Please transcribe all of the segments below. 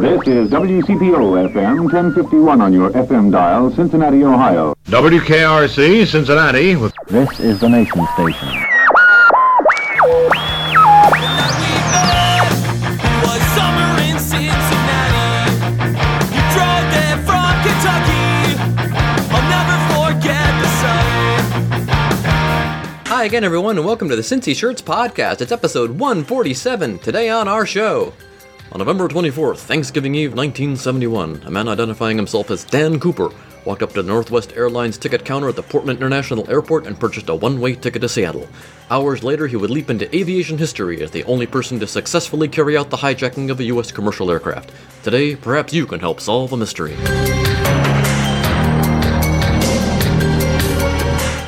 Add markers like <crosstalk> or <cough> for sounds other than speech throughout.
This is WCPO FM 1051 on your FM dial, Cincinnati, Ohio. WKRC, Cincinnati. With This is the Nation Station. was summer in Cincinnati. You drove there from Kentucky. I'll never forget the sight. Hi again, everyone, and welcome to the Cincy Shirts Podcast. It's episode 147. Today on our show. On November 24th, Thanksgiving Eve 1971, a man identifying himself as Dan Cooper walked up to Northwest Airlines ticket counter at the Portland International Airport and purchased a one way ticket to Seattle. Hours later, he would leap into aviation history as the only person to successfully carry out the hijacking of a U.S. commercial aircraft. Today, perhaps you can help solve a mystery.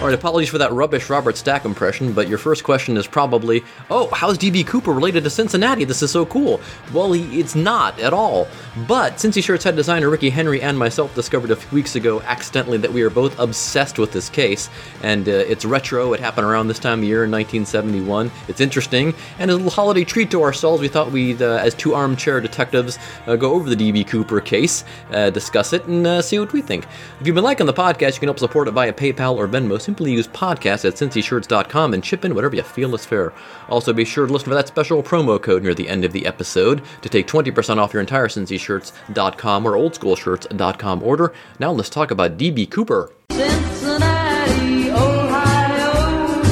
All right, apologies for that rubbish Robert Stack impression, but your first question is probably, oh, how's DB Cooper related to Cincinnati? This is so cool. Well, he, it's not at all. But Cincy Shirts head designer Ricky Henry and myself discovered a few weeks ago accidentally that we are both obsessed with this case, and uh, it's retro. It happened around this time of year in 1971. It's interesting, and as a little holiday treat to ourselves, we thought we'd, uh, as two armchair detectives, uh, go over the DB Cooper case, uh, discuss it, and uh, see what we think. If you've been liking the podcast, you can help support it via PayPal or Venmo. Simply use podcast at cincyshirts.com and chip in whatever you feel is fair. Also, be sure to listen for that special promo code near the end of the episode to take 20% off your entire cincyshirts.com or oldschoolshirts.com order. Now let's talk about DB Cooper. Cincinnati, Ohio.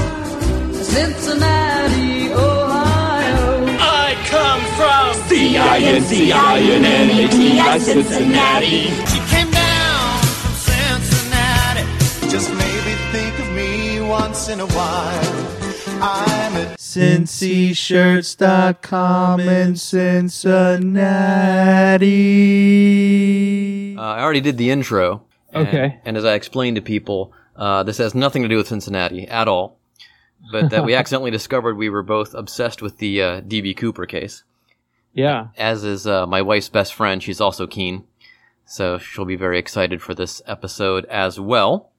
Cincinnati, Ohio. I come from C-I-N-C-I-N-N-A-T-I, Cincinnati. She came down in a while. I'm a cincyshirts.com in Cincinnati. Uh, I already did the intro. and- Okay. And, as I explained to people, uh, this has nothing to do with Cincinnati at all. But that we <laughs> accidentally discovered we were both obsessed with the uh, DB Cooper case. Yeah. as is uh, my wife's best friend. She's also keen, so she'll be very excited for this episode as well.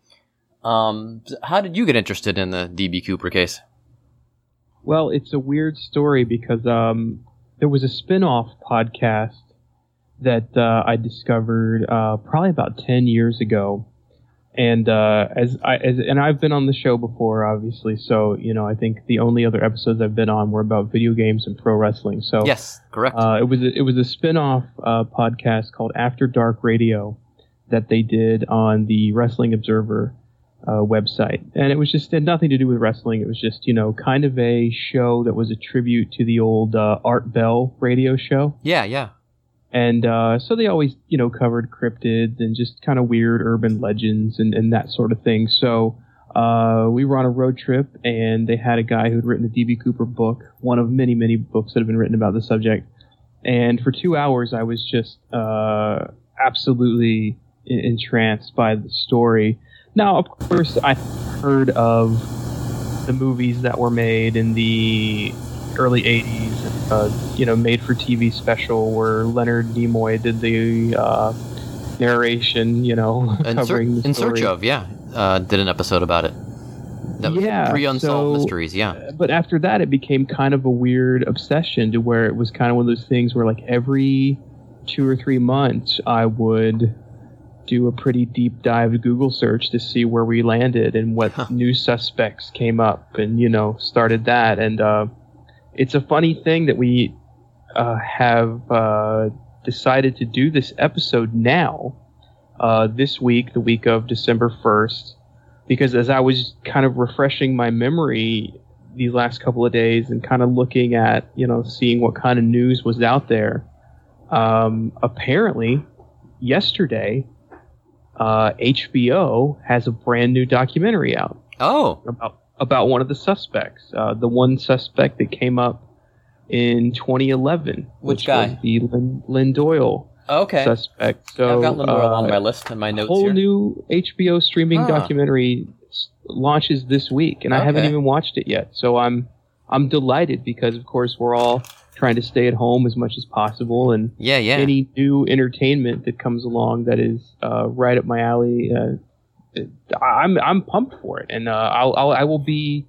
Um, how did you get interested in the DB Cooper case? Well, it's a weird story because um, there was a spin-off podcast that uh, I discovered uh, probably about ten years ago, and uh, as I as, and I've been on the show before, obviously. So you know, I think the only other episodes I've been on were about video games and pro wrestling. So Yes, correct. uh, it was a, it was a spin-off uh, podcast called After Dark Radio that they did on the Wrestling Observer uh, website, and it was just had nothing to do with wrestling. It was just you know kind of a show that was a tribute to the old uh, Art Bell radio show, yeah, yeah. and uh, so they always you know covered cryptids and just kind of weird urban legends and, and that sort of thing. So. Uh, we were on a road trip, and they had a guy who'd written a DB Cooper book, one of many, many books that have been written about the subject. And for two hours, I was just uh, absolutely entranced by the story. Now, of course, I heard of the movies that were made in the early 80s, uh, you know, made for TV special where Leonard Nimoy did the uh, narration, you know, <laughs> In, ser- covering the in search of, yeah. Uh, did an episode about it. That was Yeah, Three unsolved so- mysteries, yeah. but after that it became kind of a weird obsession to where it was kind of one of those things where like every two or three months i would do a pretty deep dive google search to see where we landed and what new suspects came up and you know started that. And uh, it's a funny thing that we uh, have uh, decided to do this episode now uh, this week the week of december 1st because as I was kind of refreshing my memory these last couple of days and kind of looking at, you know, seeing what kind of news was out there, um, apparently yesterday, uh, HBO has a brand new documentary out Oh, about about one of the suspects, uh, the one suspect that came up in 2011, Which which guy? was the Lynn, Lynn Doyle okay. suspect. So I've got Lindor uh, on my list and my notes A whole here. new HBO streaming Huh. documentary launches this week, and I haven't even watched it yet. So I'm I'm delighted because, of course, we're all trying to stay at home as much as possible, and yeah, yeah. any new entertainment that comes along that is uh, right up my alley, uh, I'm I'm pumped for it, and uh, I'll, I'll I will be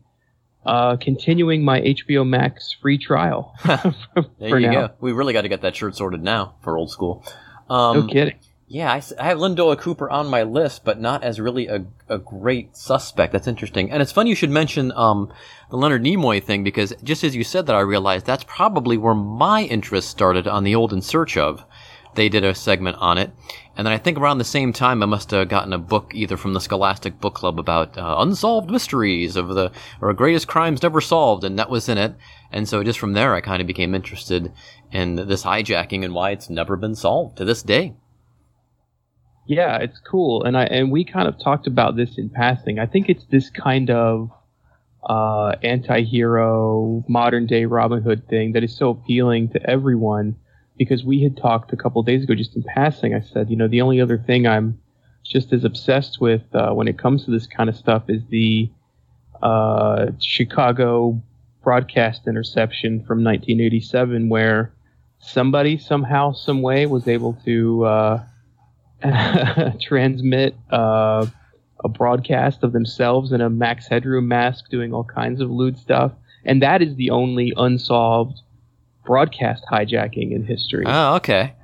uh, continuing my HBO Max free trial. <laughs> There <laughs> for you now. go. We really got to get that shirt sorted now for old school. Um, No kidding. Yeah, I have Lynn Doyle Cooper on my list, but not as really a, a great suspect. That's interesting. And it's funny you should mention um, the Leonard Nimoy thing because just as you said that, I realized that's probably where my interest started on the old In Search of. They did a segment on it. And then I think around the same time, I must have gotten a book either from the Scholastic Book Club about uh, unsolved mysteries of the or greatest crimes never solved, and that was in it. And so just from there, I kind of became interested in this hijacking and why it's never been solved to this day. Yeah, it's cool, and I and we kind of talked about this in passing. I think it's this kind of uh, anti-hero, modern day Robin Hood thing that is so appealing to everyone. Because we had talked a couple days ago, just in passing, I said, you know, the only other thing I'm just as obsessed with uh, when it comes to this kind of stuff is the uh, Chicago broadcast interception from 1987, where somebody somehow, some way, was able to. <laughs> Transmit uh, a broadcast of themselves in a Max Headroom mask doing all kinds of lewd stuff. And that is the only unsolved broadcast hijacking in history. Oh, okay.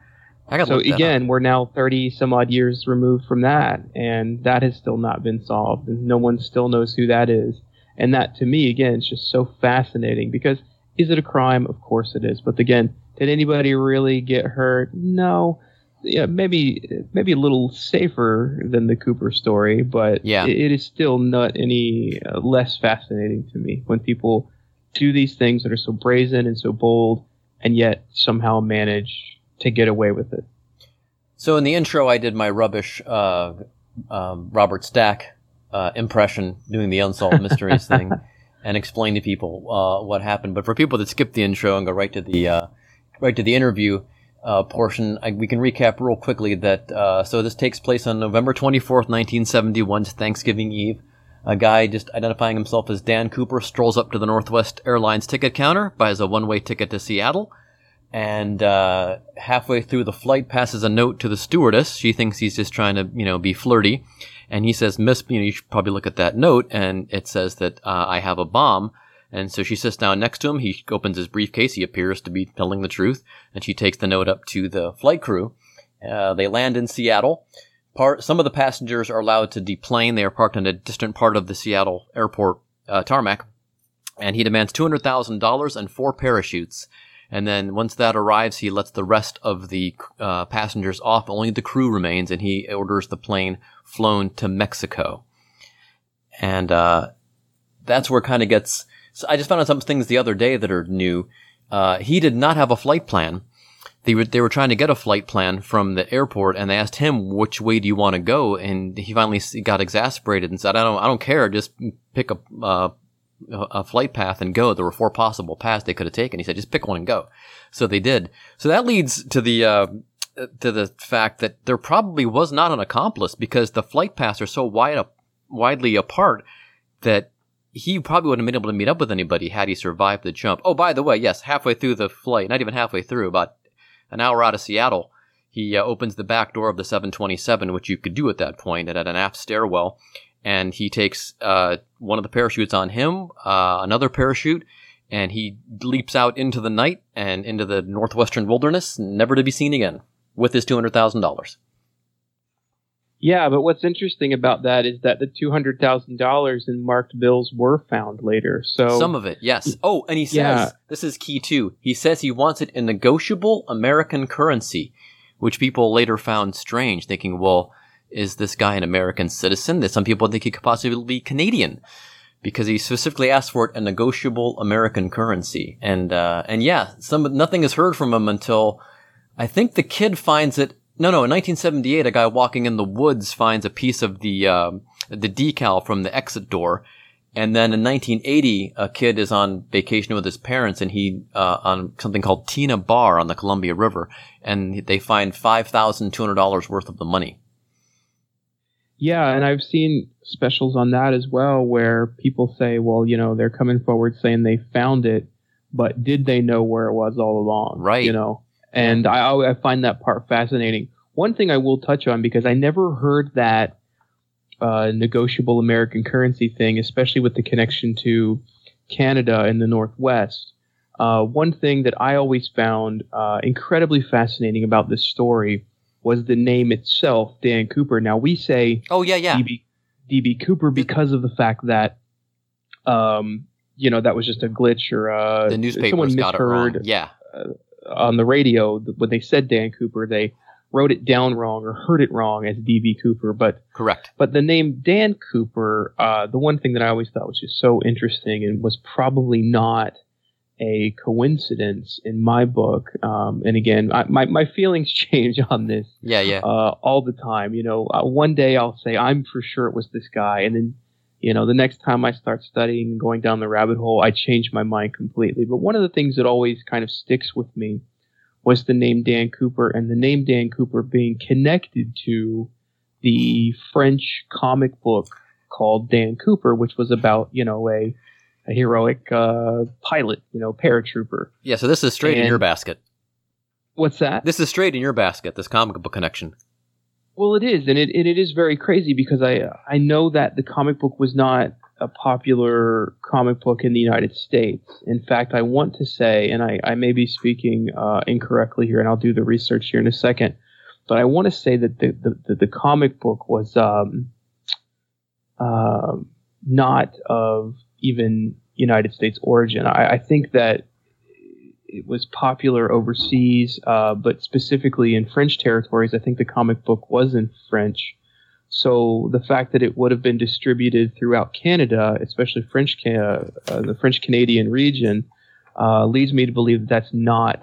I so again, we're now 30 some odd years removed from that, and that has still not been solved, and no one still knows who that is. And that, to me, again, is just so fascinating because is it a crime? Of course it is. But again, did anybody really get hurt? No. Yeah, maybe maybe a little safer than the Cooper story, but Yeah. it, it is still not any uh, less fascinating to me when people do these things that are so brazen and so bold, and yet somehow manage to get away with it. So in the intro, I did my rubbish uh, um, Robert Stack uh, impression doing the unsolved <laughs> mysteries thing, and explain to people uh, what happened. But for people that skip the intro and go right to the uh, right to the interview uh, portion, I, we can recap real quickly that. Uh, so this takes place on November twenty fourth, nineteen seventy one, Thanksgiving Eve. A guy just identifying himself as Dan Cooper strolls up to the Northwest Airlines ticket counter, buys a one way ticket to Seattle and uh, halfway through the flight passes a note to the stewardess. She thinks he's just trying to, you know, be flirty, and he says, "Miss, you know, you should probably look at that note." And it says that uh, I have a bomb. And so she sits down next to him. He opens his briefcase. He appears to be telling the truth, and she takes the note up to the flight crew. Uh, they land in Seattle. Part some of the passengers are allowed to deplane. They are parked in a distant part of the Seattle airport uh, tarmac, and he demands two hundred thousand dollars and four parachutes. And then once that arrives, he lets the rest of the uh, passengers off. Only the crew remains, and he orders the plane flown to Mexico. And uh, that's where it kind of gets. So I just found out some things the other day that are new. Uh, he did not have a flight plan. They were they were trying to get a flight plan from the airport, and they asked him which way do you want to go, and he finally got exasperated and said, "I don't I don't care, just pick a uh, a flight path and go. There were four possible paths they could have taken. He said, just pick one and go. So they did. So that leads to the, uh, to the fact that there probably was not an accomplice because the flight paths are so wide widely apart that he probably wouldn't have been able to meet up with anybody had he survived the jump. Oh, by the way, yes, halfway through the flight, not even halfway through, about an hour out of Seattle, he uh, opens the back door of the 727, which you could do at that point, and at an aft stairwell, and he takes uh, one of the parachutes on him, uh, another parachute, and he leaps out into the night and into the northwestern wilderness, never to be seen again, with his two hundred thousand dollars. Yeah, but what's interesting about that is that the two hundred thousand dollars in marked bills were found later. So Some of it, yes. Oh, and he says Yeah. this is key too. He says he wants it in negotiable American currency, which people later found strange, thinking, well, is this guy an American citizen? That some people think he could possibly be Canadian. Because he specifically asked for it a negotiable American currency, and uh, and yeah, some nothing is heard from him until I think the kid finds it. No, no. In 1978, a guy walking in the woods finds a piece of the um, the decal from the exit door, and then in 1980, a kid is on vacation with his parents, and he uh, on something called Tena Bar on the Columbia River, and they find five thousand two hundred dollars worth of the money. Yeah, and I've seen specials on that as well where people say, well, you know, they're coming forward saying they found it, but did they know where it was all along? Right. You know, and I, I find that part fascinating. One thing I will touch on because I never heard that uh, negotiable American currency thing, especially with the connection to Canada in the Northwest. Uh, one thing that I always found uh, incredibly fascinating about this story was the name itself, Dan Cooper. Now we say Oh yeah, yeah. DB, DB Cooper because of the fact that, um, you know, that was just a glitch or uh, The newspapers someone got it wrong. misheard Yeah. On the radio when they said Dan Cooper, they wrote it down wrong or heard it wrong as DB Cooper. But Correct. but the name Dan Cooper, uh, the one thing that I always thought was just so interesting and was probably not a coincidence in my book. Um, and again, I, my my feelings <laughs> change on this Yeah, yeah. uh, all the time. You know, uh, one day I'll say I'm for sure it was this guy, and then you know the next time I start studying and going down the rabbit hole, I change my mind completely. But one of the things that always kind of sticks with me was the name Dan Cooper, and the name Dan Cooper being connected to the French comic book called Dan Cooper, which was about you know a a heroic uh, pilot, you know, paratrooper. Yeah, so this is straight in your basket. What's that? This is straight in your basket, this comic book connection. Well, it is, and it, it is very crazy because I I know that the comic book was not a popular comic book in the United States. In fact, I want to say, and I, I may be speaking uh, incorrectly here, and I'll do the research here in a second, but I want to say that the the, the, comic book was um, um not of even United States origin. I, I think that it was popular overseas, uh, but specifically in French territories. I think the comic book was in French. So the fact that it would have been distributed throughout Canada, especially French, Ca- uh, the French Canadian region, uh, leads me to believe that that's not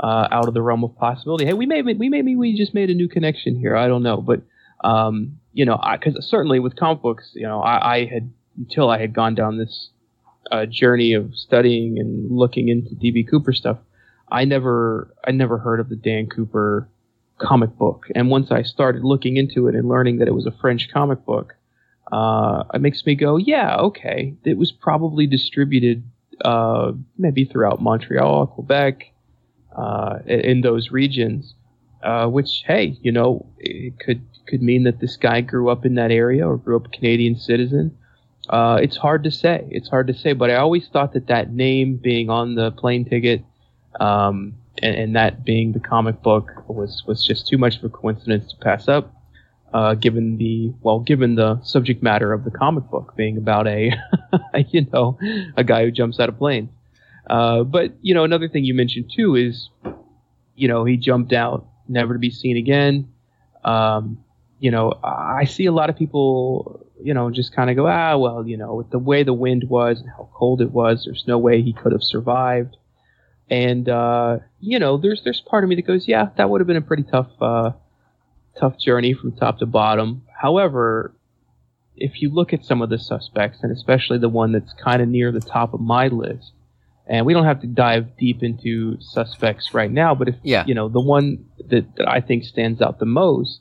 uh, out of the realm of possibility. Hey, we may we maybe we just made a new connection here. I don't know, but um, you know, because certainly with comic books, you know, I, I had until I had gone down this uh, journey of studying and looking into DB Cooper stuff, I never I never heard of the Dan Cooper comic book. And once I started looking into it and learning that it was a French comic book, uh, it makes me go, yeah, okay, it was probably distributed uh, maybe throughout Montreal, Quebec, uh, in those regions. Uh, which, hey, you know, it could could mean that this guy grew up in that area or grew up a Canadian citizen. Uh, it's hard to say. It's hard to say, but I always thought that that name being on the plane ticket, um, and, and that being the comic book was was just too much of a coincidence to pass up. Uh, given the well, given the subject matter of the comic book being about a, <laughs> you know, a guy who jumps out of planes. Uh, but you know, another thing you mentioned too is, you know, he jumped out, never to be seen again. Um, you know, I see a lot of people, you know, just kind of go, ah, well, you know, with the way the wind was and how cold it was, there's no way he could have survived. And uh, you know, there's there's part of me that goes, yeah, that would have been a pretty tough uh, tough journey from top to bottom. However, if you look at some of the suspects, and especially the one that's kind of near the top of my list, and we don't have to dive deep into suspects right now, but if Yeah. you know the one that, that I think stands out the most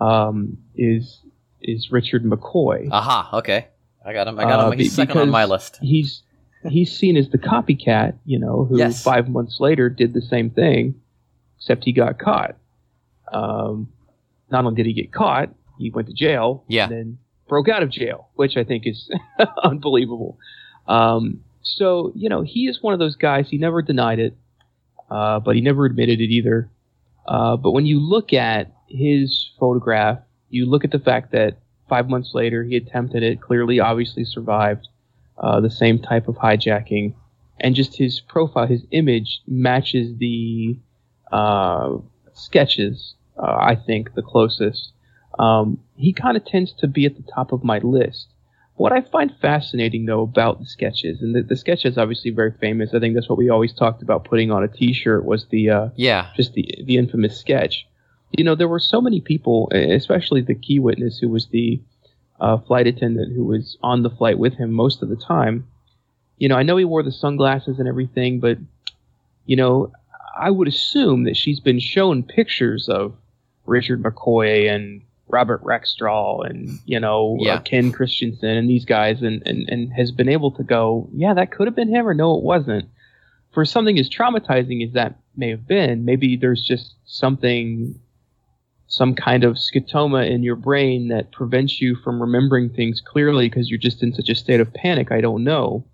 um, is is Richard McCoy. Aha, okay. I got him. I got Uh, him. He's second on my list. He's he's seen as the copycat, you know, who Yes. five months later did the same thing, except he got caught. Um, not only did he get caught, he went to jail. Yeah. And then broke out of jail, which I think is <laughs> unbelievable. Um, so you know, he is one of those guys. He never denied it, uh, but he never admitted it either. Uh, but when you look at his photograph, you look at the fact that five months later he attempted it, clearly, obviously survived uh, the same type of hijacking, and just his profile, his image matches the uh, sketches. Uh, I think the closest. Um, he kind of tends to be at the top of my list. What I find fascinating though about the sketches, and the, the sketch is obviously very famous. I think that's what we always talked about putting on a T-shirt was the uh, Yeah. just the the infamous sketch. You know, there were so many people, especially the key witness, who was the uh, flight attendant who was on the flight with him most of the time. You know, I know he wore the sunglasses and everything, but you know, I would assume that she's been shown pictures of Richard McCoy and Robert Rackstraw and you know Yeah. uh, Ken Christiansen and these guys, and, and and has been able to go, yeah, that could have been him, or no, it wasn't. For something as traumatizing as that may have been, maybe there's just something, some kind of scotoma in your brain that prevents you from remembering things clearly because you're just in such a state of panic. I don't know.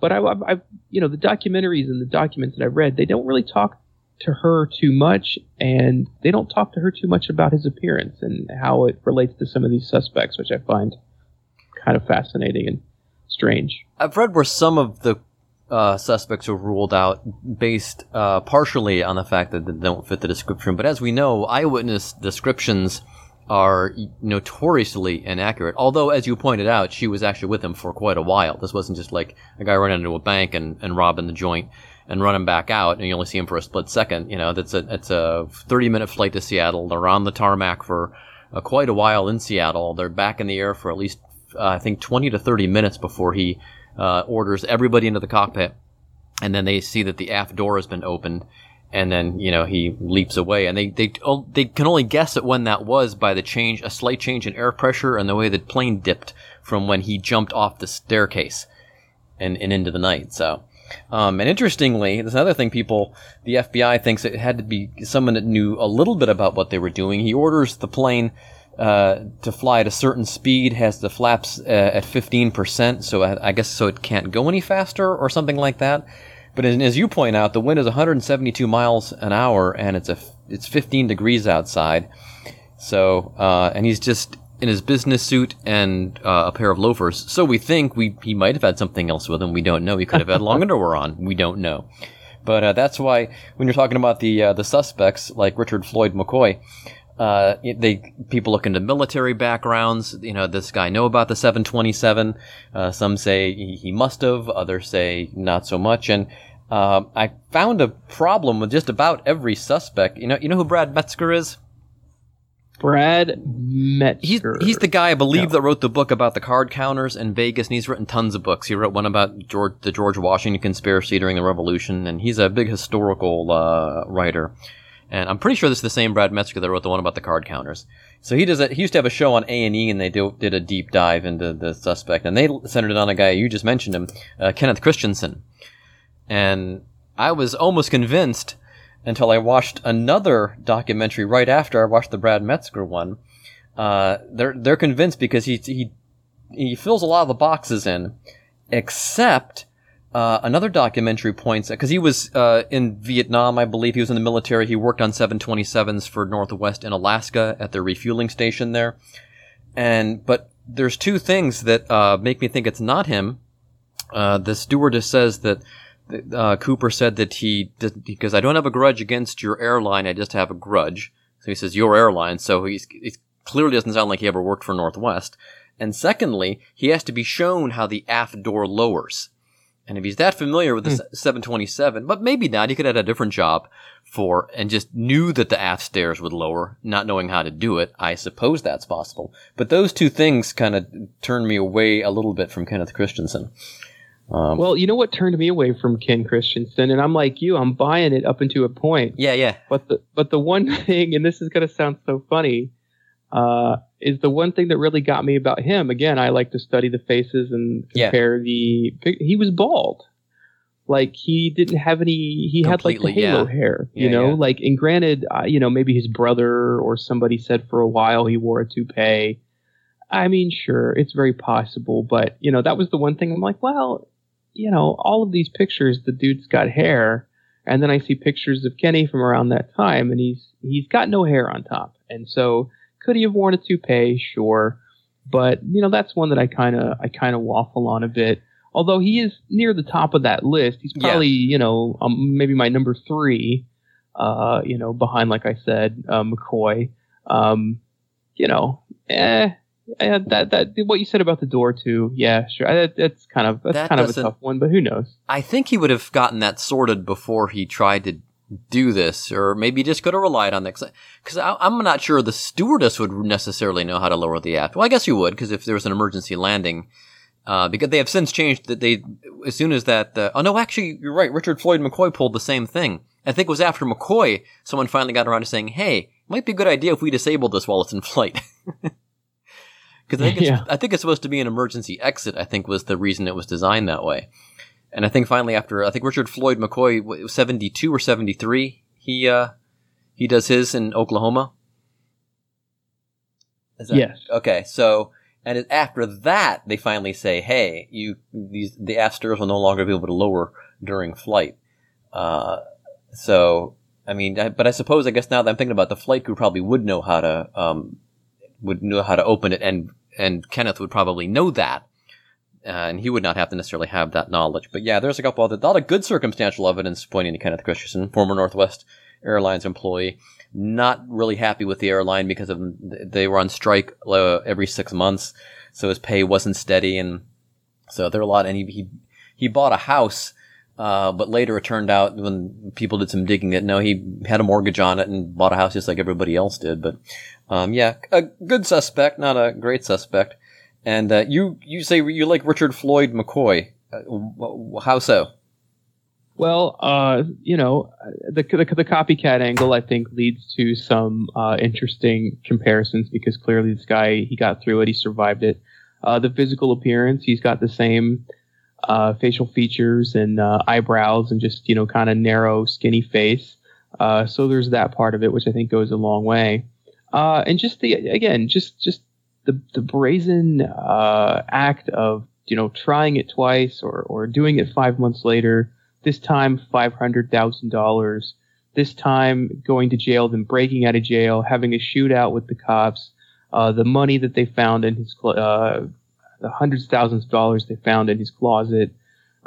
but I, I've, I've, you know, the documentaries and the documents that I've read, they don't really talk to her too much, and they don't talk to her too much about his appearance and how it relates to some of these suspects, which I find kind of fascinating and strange. I've read where some of the uh, suspects were ruled out based uh, partially on the fact that they don't fit the description. But as we know, eyewitness descriptions are notoriously inaccurate. Although, as you pointed out, she was actually with him for quite a while. This wasn't just like a guy running into a bank and, and robbing the joint and running back out, and you only see him for a split second. You know, that's a it's a 30 minute flight to Seattle. They're on the tarmac for uh, quite a while in Seattle. They're back in the air for at least uh, I think 20 to 30 minutes before he uh, orders everybody into the cockpit, and then they see that the aft door has been opened, and then you know he leaps away, and they they oh, they can only guess at when that was by the change, a slight change in air pressure, and the way the plane dipped from when he jumped off the staircase, and and into the night. So. Um, and interestingly, there's another thing people, the FBI thinks it had to be someone that knew a little bit about what they were doing. He orders the plane uh, to fly at a certain speed, has the flaps uh, at 15%, so I, I guess so it can't go any faster or something like that. But as, as you point out, the wind is 172 miles an hour, and it's a it's 15 degrees outside. So, uh, and he's just in his business suit and uh, a pair of loafers. So we think we he might have had something else with him. We don't know. He could have had long <laughs> underwear on. We don't know. But uh, that's why when you're talking about the uh, the suspects like Richard Floyd McCoy, uh, they people look into military backgrounds. You know, this guy know about the 727. Uh, some say he, he must have. Others say not so much. And uh, I found a problem with just about every suspect. You know, you know who Brad Metzger is. Brad Metzger. He's, he's the guy I believe No. that wrote the book about the card counters in Vegas, and he's written tons of books. He wrote one about George, the George Washington conspiracy during the Revolution, and he's a big historical uh, writer. And I'm pretty sure this is the same Brad Metzger that wrote the one about the card counters. So he does. A, he used to have a show on A and E, and they do, did a deep dive into the suspect, and they centered it on a guy you just mentioned him, uh, Kenneth Christiansen. And I was almost convinced until I watched another documentary right after I watched the Brad Metzger one. Uh, they're they're convinced because he he he fills a lot of the boxes in, except uh, another documentary points because he was uh, in Vietnam, I believe. He was in the military. He worked on 727s for Northwest in Alaska at the refueling station there. And but there's two things that uh, make me think it's not him. Uh, the stewardess says that uh, Cooper said that he because I don't have a grudge against your airline. I just have a grudge. So he says your airline. So he's he clearly doesn't sound like he ever worked for Northwest. And secondly, he has to be shown how the aft door lowers. And if he's that familiar with the Hmm. 727, but maybe not, he could have had a different job for and just knew that the aft stairs would lower, not knowing how to do it. I suppose that's possible. But those two things kind of turned me away a little bit from Kenneth Christiansen. Um, Well, you know what turned me away from Ken Christiansen, and I'm like you, I'm buying it up into a point. yeah, yeah. But the but the one <laughs> thing, and this is gonna sound so funny, uh, is the one thing that really got me about him. Again, I like to study the faces and Yeah. compare the. He was bald, like he didn't have any. He had like halo yeah. hair, you Yeah, know. yeah. Like, and granted, uh, you know, maybe his brother or somebody said for a while he wore a toupee. I mean, sure, it's very possible, but you know, that was the one thing. I'm like, well, you know, all of these pictures, the dude's got hair, and then I see pictures of Kenny from around that time, and he's he's got no hair on top, and so could he have worn a toupee? Sure, but you know, that's one that I kind of I kind of waffle on a bit. Although he is near the top of that list, he's Yeah. probably you know um, maybe my number three, uh, you know, behind like I said, uh, McCoy. Um, you know, eh, eh, that that what you said about the door too. Yeah, sure. That, that's kind of that's That kind of a tough one, but who knows? I think he would have gotten that sorted before he tried to do this, or maybe just could have relied on that. Because I'm not sure the stewardess would necessarily know how to lower the aft. Well, I guess you would, because if there was an emergency landing, uh, because they have since changed that they, as soon as that, uh, oh no, actually, you're right. Richard Floyd McCoy pulled the same thing. I think it was after McCoy, someone finally got around to saying, "Hey, might be a good idea if we disable this while it's in flight." <laughs> Because I Yeah. I think it's supposed to be an emergency exit. I think was the reason it was designed that way. And I think finally after I think Richard Floyd McCoy 72 or 73 he uh he does his in Oklahoma. Is that- Yes. Okay. So and after that they finally say, "Hey, you these the afters will no longer be able to lower during flight." Uh, so, I mean, I, but I suppose I guess now that I'm thinking about the flight crew probably would know how to um, would know how to open it, and and Kenneth would probably know that, uh, and he would not have to necessarily have that knowledge. But yeah, there's a couple of a lot of good circumstantial evidence pointing to Kenneth Christiansen, former Northwest Airlines employee, not really happy with the airline because of they were on strike uh, every six months, so his pay wasn't steady, and so there were a lot. And he he, he bought a house. Uh, but later it turned out when people did some digging that no, he had a mortgage on it and bought a house just like everybody else did. But um, yeah, a good suspect, not a great suspect. And uh, you you say you like Richard Floyd McCoy. Uh, how so? Well, uh, you know, the, the the copycat angle I think leads to some uh, interesting comparisons because clearly this guy he got through it, he survived it. Uh, the physical appearance, he's got the same uh, facial features and eyebrows and just you know kind of narrow, skinny face. So there's that part of it, which I think goes a long way. And just the again, just just the the brazen uh, act of you know trying it twice or or doing it five months later. This time five hundred thousand dollars. This time going to jail, then breaking out of jail, having a shootout with the cops. Uh, the money that they found in his uh, the hundreds of thousands of dollars they found in his closet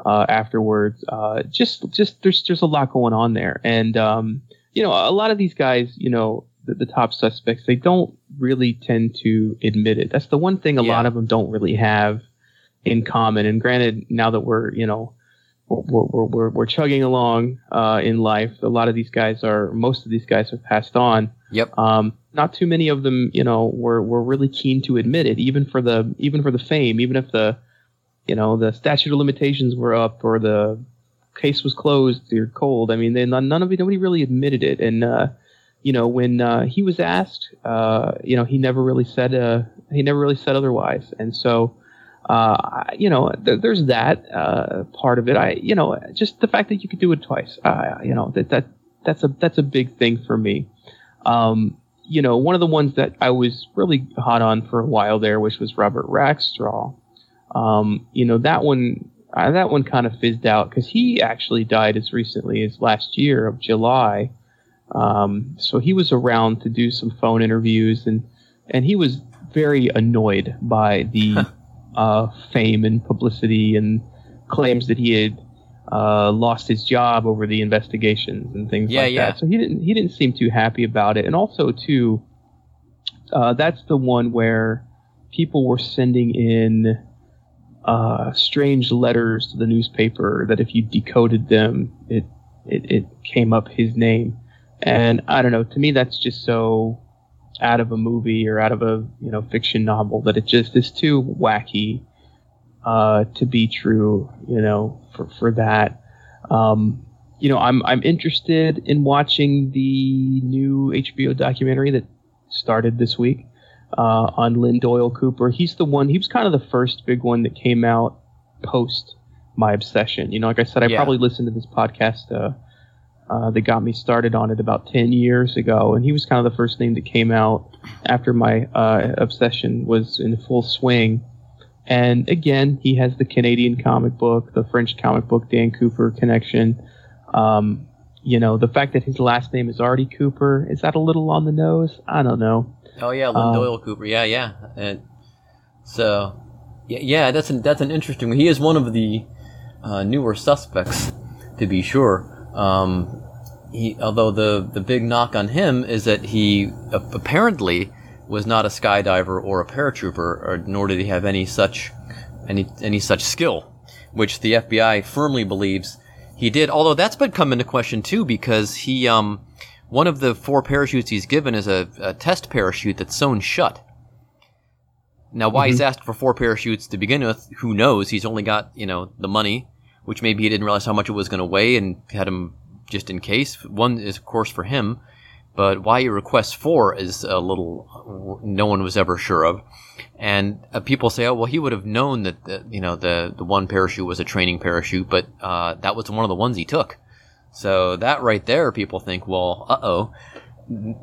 uh, afterwards. Uh, just, just there's just a lot going on there, and um, you know, a lot of these guys, you know, the, the top suspects, they don't really tend to admit it. That's the one thing a Yeah. lot of them don't really have in common. And granted, now that we're, you know, we're, we're, we're, we're chugging along uh, in life, a lot of these guys are, most of these guys have passed on. Yep. Um, not too many of them, you know, were, were really keen to admit it, even for the even for the fame, even if the, you know, the statute of limitations were up or the case was closed or cold. I mean, they, none, none of nobody really admitted it. And uh, you know, when uh, he was asked, uh, you know, he never really said uh, he never really said otherwise. And so, uh, you know, th- there's that uh, part of it. I, you know, just the fact that you could do it twice. You know, that that that's a that's a big thing for me. Um, you know, one of the ones that I was really hot on for a while there, which was Robert Rackstraw. Um, you know, that one uh, that one kind of fizzed out because he actually died as recently as last year of July. Um, so he was around to do some phone interviews, and and he was very annoyed by the uh, fame and publicity and claims that he had uh, lost his job over the investigations and things Yeah, like yeah. that. So he didn't he didn't seem too happy about it, and also too, uh, that's the one where people were sending in uh, strange letters to the newspaper that if you decoded them, it, it it came up his name, and I don't know. To me, that's just so out of a movie or out of a you know fiction novel that it just is too wacky uh, to be true. You know, for for that. Um, you know, I'm I'm interested in watching the new HBO documentary that started this week uh, on Lynn Doyle Cooper. He's the one. He was kind of the first big one that came out post my obsession. You know, like I said, I Yeah. probably listened to this podcast uh, uh, that got me started on it about ten years ago, and he was kind of the first name that came out after my uh, obsession was in full swing. And again, he has the Canadian comic book, the French comic book Dan Cooper connection. Um, you know, the fact that his last name is already Cooper is that a little on the nose? I don't know. Oh yeah, Lynn Um, Doyle Cooper. Yeah, yeah. And so, yeah, yeah, that's an that's an interesting. He is one of the uh, newer suspects, to be sure. Um, he, although the the big knock on him is that he apparently was not a skydiver or a paratrooper, or nor did he have any such any any such skill, which the FBI firmly believes he did. Although that's been come into question too, because he um one of the four parachutes he's given is a, a test parachute that's sewn shut. Now, why he's asked for four parachutes to begin with, who knows? He's only got, you know, the money, which maybe he didn't realize how much it was going to weigh and had him just in case. One is, of course, for him, but why he requests four is a little, no one was ever sure of. And uh, people say, oh, well, he would have known that, the, you know, the, the one parachute was a training parachute, but uh, that was one of the ones he took. So that right there, people think, well, uh oh,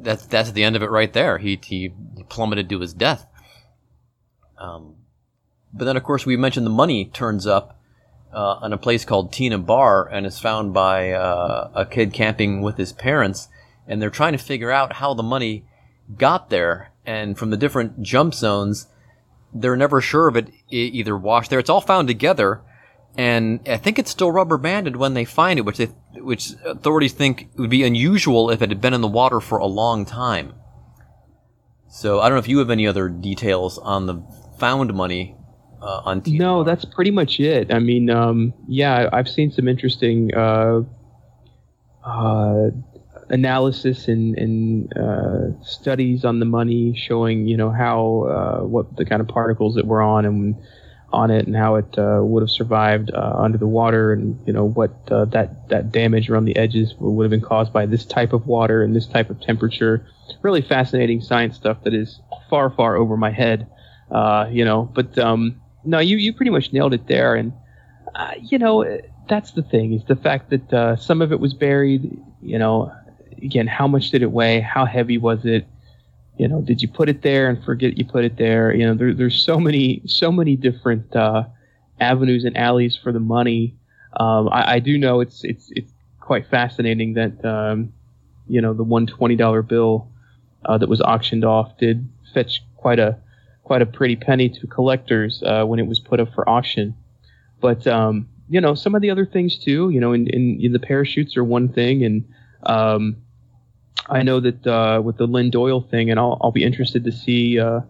that's that's the end of it right there. He he plummeted to his death. Um, but then, of course, we mentioned the money turns up uh, on a place called Tena Bar and is found by uh, a kid camping with his parents, and they're trying to figure out how the money got there. And from the different jump zones, they're never sure of it either washed there. It's all found together, and I think it's still rubber banded when they find it, which they, which authorities think would be unusual if it had been in the water for a long time. So I don't know if you have any other details on the found money uh, on Tena No, that's pretty much it. I mean, um, yeah, I've seen some interesting uh, uh, analysis and, and uh, studies on the money showing, you know, how uh, what the kind of particles that were on and on it, and how it uh, would have survived under the water, and you know what that that damage around the edges would have been caused by this type of water and this type of temperature. Really fascinating science stuff that is far far over my head, you know. But um, no, you you pretty much nailed it there, and uh, you know that's the thing is the fact that uh, some of it was buried. You know, again, how much did it weigh? How heavy was it? You know, did you put it there and forget you put it there? You know, there, there's so many so many different uh, avenues and alleys for the money. Um, I, I do know it's it's it's quite fascinating that um, you know the one twenty dollar bill uh, that was auctioned off did fetch quite a quite a pretty penny to collectors uh, when it was put up for auction. But um, you know, some of the other things too. You know, in, in, the parachutes are one thing, and um, I know that uh, with the Lynn Doyle thing, and I'll, I'll be interested to see uh,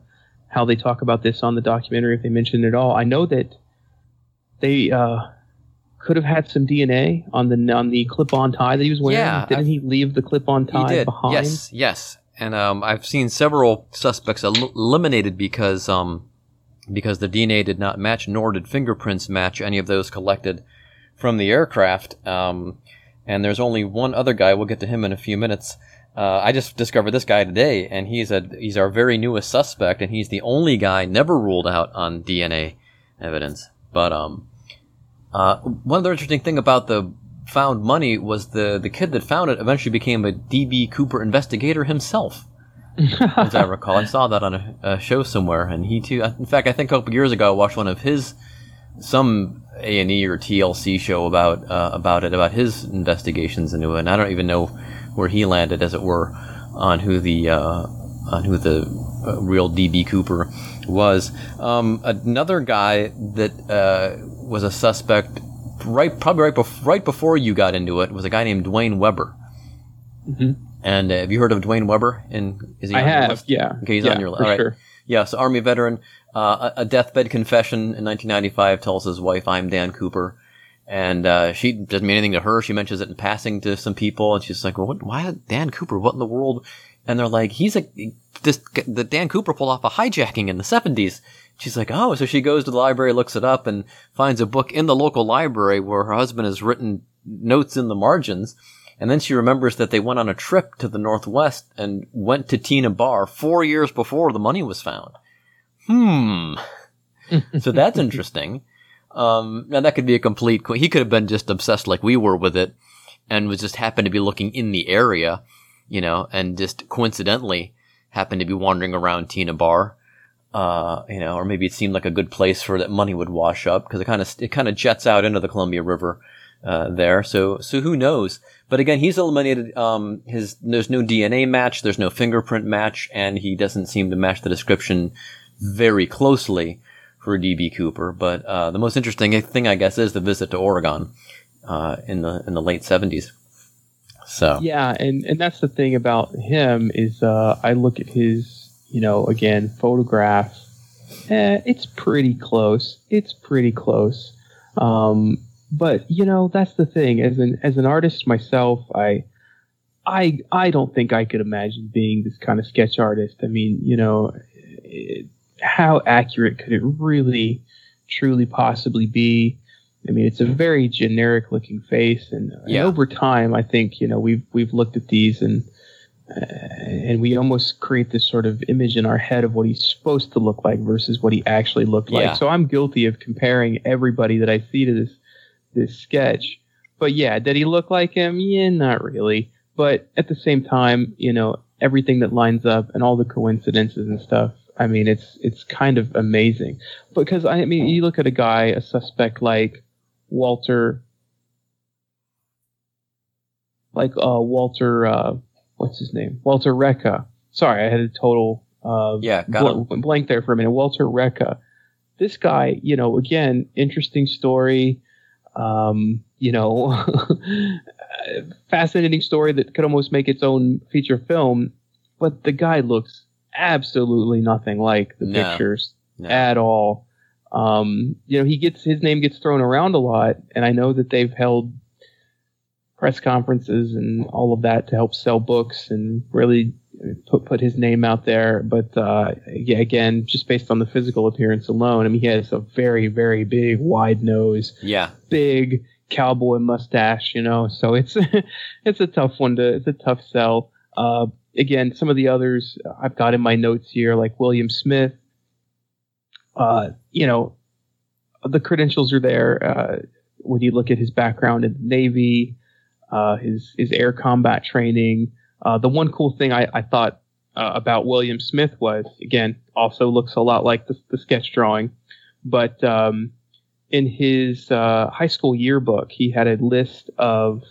how they talk about this on the documentary if they mention it at all. I know that they uh, could have had some DNA on the on the clip-on tie that he was wearing. Yeah, Didn't I've- he leave the clip-on tie behind? Yes, yes. And um, I've seen several suspects el- eliminated because um, because the DNA did not match, nor did fingerprints match any of those collected from the aircraft. Um, and there's only one other guy. We'll get to him in a few minutes. Uh, I just discovered this guy today, and he's a he's our very newest suspect, and he's the only guy never ruled out on DNA evidence. But um, uh, one other interesting thing about the found money was the the kid that found it eventually became a DB Cooper investigator himself. <laughs> as I recall, I saw that on a, a show somewhere, and he too. In fact, I think a couple years ago, I watched one of his some A and E or TLC show about uh, about it, about his investigations into it. And I don't even know where he landed, as it were, on who the uh, on who the uh, real DB Cooper was. Um, another guy that uh, was a suspect, right probably right, bef- right before you got into it, was a guy named Duane Weber. Mhm. And uh, have you heard of Duane Weber? In is he I on your have, list? yeah. Okay, he's Yeah, on your list. All right. sure. Yes, Army veteran. Uh, a a deathbed confession in 1995 tells his wife, "I'm Dan Cooper," and uh, she doesn't mean anything to her. She mentions it in passing to some people, and she's like, "Well, what, why Dan Cooper? What in the world?" And they're like, "He's a this the Dan Cooper pulled off a hijacking in the 70s." She's like, "Oh," so she goes to the library, looks it up, and finds a book in the local library where her husband has written notes in the margins. And then she remembers that they went on a trip to the Northwest and went to Tena Bar four years before the money was found. Hmm. <laughs> so that's interesting. Um, now that could be a complete. co- He could have been just obsessed like we were with it, and was just happened to be looking in the area, you know, and just coincidentally happened to be wandering around Tena Bar, uh, you know, or maybe it seemed like a good place for that money would wash up because it kind of it kind of jets out into the Columbia River uh, there. So so who knows? But again, he's eliminated. Um, his there's no DNA match, there's no fingerprint match, and he doesn't seem to match the description very closely for DB Cooper. But uh, the most interesting thing, I guess, is the visit to Oregon uh, in the in the late seventies. So Yeah, and and that's the thing about him is uh, I look at his, you know, again photographs. Eh, it's pretty close. It's pretty close. Um, but you know, that's the thing. As an as an artist myself, I. I, I don't think I could imagine being this kind of sketch artist. I mean, you know, it, how accurate could it really, truly, possibly be? I mean, it's a very generic looking face, and, and over time, I think you know we've we've looked at these and uh, and we almost create this sort of image in our head of what he's supposed to look like versus what he actually looked Yeah. like. So I'm guilty of comparing everybody that I see to this this sketch. But yeah, did he look like him? Yeah, not really. But at the same time, you know, everything that lines up and all the coincidences and stuff I mean, it's it's kind of amazing because I mean, you look at a guy, a suspect like Walter, like uh, Walter, uh, what's his name? Walter Reca. Sorry, I had a total uh, Yeah, bl- blank there for a minute. Walter Reca. This guy, you know, again, interesting story. Um, you know, <laughs> fascinating story that could almost make its own feature film. But the guy looks absolutely nothing like the No. pictures No. at all. Um, you know, he gets his name gets thrown around a lot, and I know that they've held press conferences and all of that to help sell books and really put put his name out there. But uh, yeah, again, just based on the physical appearance alone, I mean, he has a very very big wide nose, Yeah. big cowboy mustache, you know. So it's <laughs> it's a tough one to it's a tough sell. Uh, again, some of the others I've got in my notes here, like William Smith. Uh, you know, the credentials are there. Uh, when you look at his background in the Navy, uh, his his air combat training. Uh, the one cool thing I, I thought uh, about William Smith was, again, also looks a lot like the, the sketch drawing, but um, in his uh, high school yearbook, he had a list of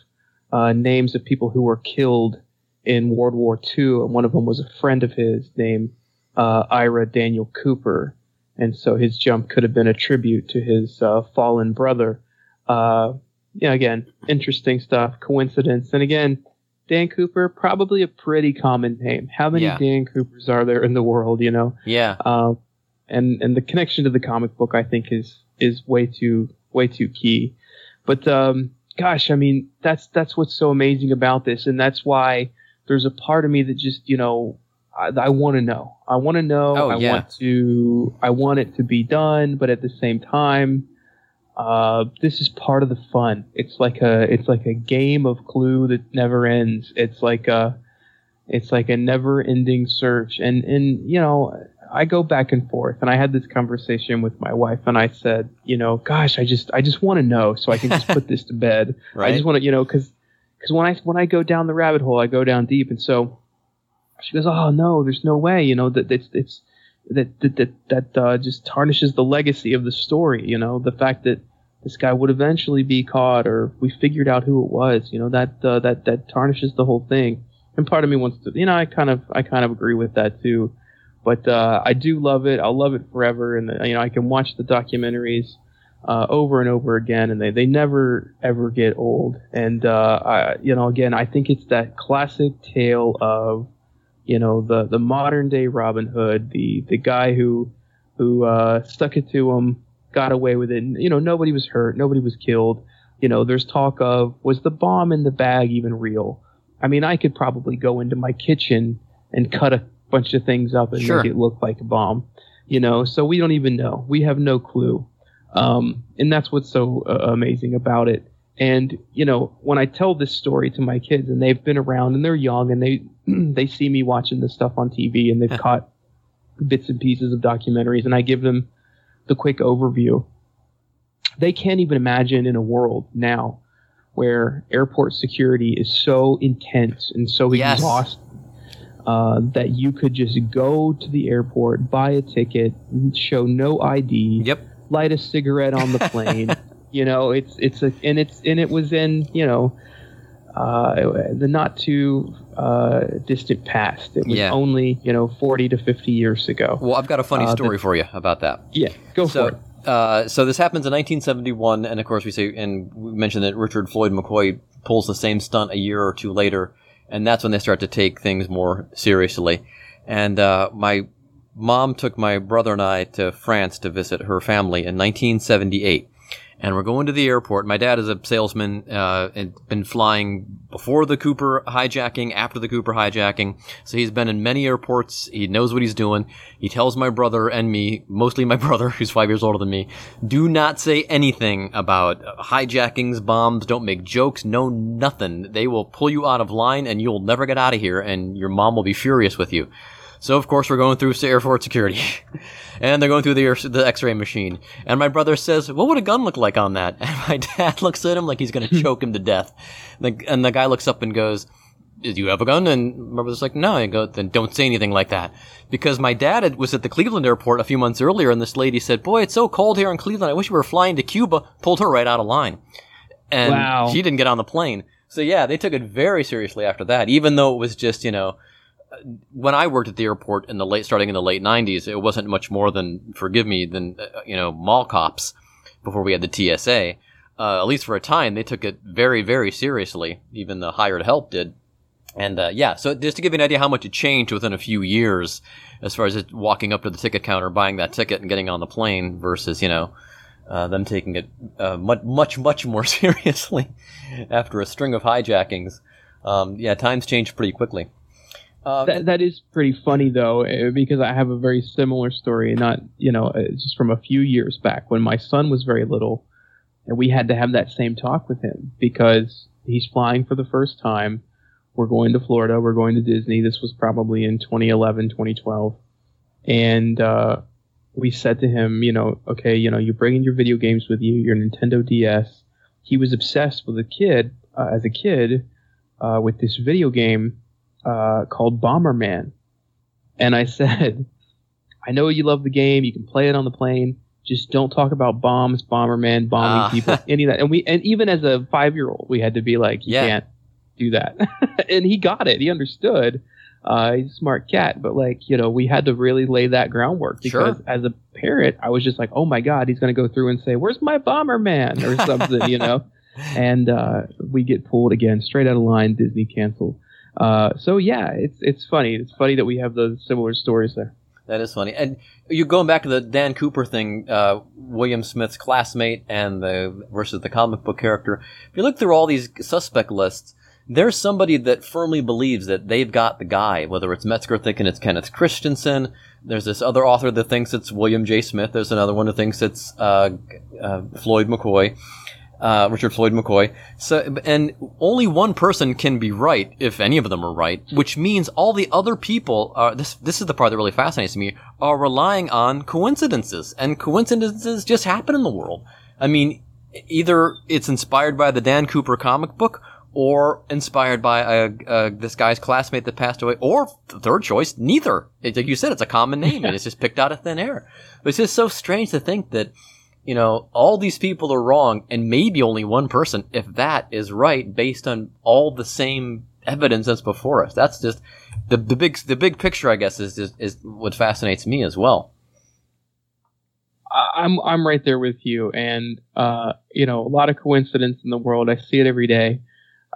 uh, names of people who were killed in World War II, and one of them was a friend of his named Ira Daniel Cooper, and so his jump could have been a tribute to his uh, fallen brother. Uh, yeah, again, interesting stuff, coincidence, and again, Dan Cooper, probably a pretty common name. How many Yeah. Dan Coopers are there in the world? You know, Yeah. uh, and and the connection to the comic book I think is is way too way too key. But um, gosh, I mean that's that's what's so amazing about this, and that's why there's a part of me that just you know I, I want to know. I want to know. Oh, I yeah. want to. I want it to be done, but at the same time. Uh, this is part of the fun. It's like a it's like a game of Clue that never ends. It's like a it's like a never ending search. And and you know, I go back and forth. And I had this conversation with my wife, and I said, you know, gosh, I just I just want to know so I can just put this to bed. <laughs> I just want to, you know, because because when I when I go down the rabbit hole, I go down deep. And so she goes, oh no, there's no way, you know, that it's it's that that that, that uh, just tarnishes the legacy of the story. You know, the fact that this guy would eventually be caught, or we figured out who it was. You know, that uh, that that tarnishes the whole thing. And part of me wants to, you know, I kind of I kind of agree with that too. But uh, I do love it. I'll love it forever, and uh, you know, I can watch the documentaries uh, over and over again, and they, they never ever get old. And uh, I, you know, again, I think it's that classic tale of you know the the modern day Robin Hood, the the guy who who uh, stuck it to him, got away with it. And, you know, nobody was hurt, nobody was killed. You know, there's talk of was the bomb in the bag even real? I mean, I could probably go into my kitchen and cut a bunch of things up and Sure. make it look like a bomb. You know, so we don't even know. We have no clue. Um, and that's what's so uh, amazing about it. And you know, when I tell this story to my kids, and they've been around, and they're young, and they <clears throat> they see me watching this stuff on TV, and they've caught bits and pieces of documentaries, and I give them the quick overview. They can't even imagine in a world now where airport security is so intense and so Yes. exhausting uh, that you could just go to the airport, buy a ticket, show no ID, Yep. light a cigarette on the plane. <laughs> you know, it's it's a and it's and it was in you know uh, the not too uh, distant past. It was Yeah. only you know forty to fifty years ago. Well, I've got a funny Uh, story for you about that. Yeah, go so, for it. Uh, so this happens in 1971, and of course we say, and we mentioned that Richard Floyd McCoy pulls the same stunt a year or two later, and that's when they start to take things more seriously. And uh, my mom took my brother and I to France to visit her family in 1978. And we're going to the airport. My dad is a salesman uh, and been flying before the Cooper hijacking, after the Cooper hijacking. So he's been in many airports. He knows what he's doing. He tells my brother and me, mostly my <laughs> brother, who's five years older than me, do not say anything about hijackings, bombs. Don't make jokes. No, nothing. They will pull you out of line, and you'll never get out of here. And your mom will be furious with you. So of course we're going through airport security, <laughs> and they're going through the the X-ray machine. And my brother says, "What would a gun look like on that?" <laughs> And my dad looks at him like he's going to hmm. choke him to death. The, and the guy looks up and goes, "Do you have a gun?" And my brother's like, "No." I go, "Then don't say anything like that," because my dad had, was at the Cleveland airport a few months earlier, and this lady said, "Boy, it's so cold here in Cleveland. I wish we were flying to Cuba." Pulled her right out of line, and Wow. she didn't get on the plane. So yeah, they took it very seriously after that, even though it was just you know when I worked at the airport in the late, starting in the late '90s, it wasn't much more than, forgive me, than uh, you know mall cops before we had the TSA. Uh, at least for a time, they took it very, very seriously. Even the hired help did. And uh, yeah, so just to give you an idea how much it changed within a few years, as far as walking up to the ticket counter, buying that ticket, and getting on the plane, versus you know uh, them taking it uh, much, much, much more <laughs> seriously after a string of hijackings. Um, yeah, times changed pretty quickly. Uh, That, that is pretty funny though, eh, because I have a very similar story, not you know, uh, just from a few years back when my son was very little, and we had to have that same talk with him because he's flying for the first time. We're going to Florida. We're going to Disney. This was probably in 2011, 2012, and uh, we said to him, you know, okay, you know, you're bringing your video games with you, your Nintendo DS. He was obsessed with a kid uh, as a kid uh, with this video game uh, called Bomberman. And I <laughs> said, I know you love the game. You can play it on the plane. Just don't talk about bombs, Bomberman, bombing Ah. people, any of that. And we, and even as a five year old, we had to be like, you Yeah. can't do that. <laughs> and he got it. He understood. Uh, he's a smart cat, but like, you know, we had to really lay that groundwork because Sure. as a parent, I was just like, oh my God, he's going to go through and say, where's my Bomberman or <laughs> something, you know? And, uh, we get pulled again, straight out of line, Disney canceled. Uh, so yeah, it's it's funny. It's funny that we have those similar stories there. That is funny. And you going back to the Dan Cooper thing, uh, William Smith's classmate and the versus the comic book character. If you look through all these suspect lists, there's somebody that firmly believes that they've got the guy. Whether it's Metzger thinking it's Kenneth Christiansen, there's this other author that thinks it's William J. Smith. There's another one who thinks it's uh, uh, Floyd McCoy. Uh, Richard Floyd McCoy. So, and only one person can be right if any of them are right, which means all the other people are, this, this is the part that really fascinates me, are relying on coincidences. And coincidences just happen in the world. I mean, either it's inspired by the Dan Cooper comic book, or inspired by uh uh this guy's classmate that passed away, or the third choice, neither. It, like you said, it's a common name and <laughs> it's just picked out of thin air. It's just so strange to think that you know, all these people are wrong, and maybe only one person, if that, is right based on all the same evidence that's before us. That's just the the big the big picture, I guess, is is, is what fascinates me as well. I'm I'm right there with you, and uh, you know, a lot of coincidence in the world. I see it every day.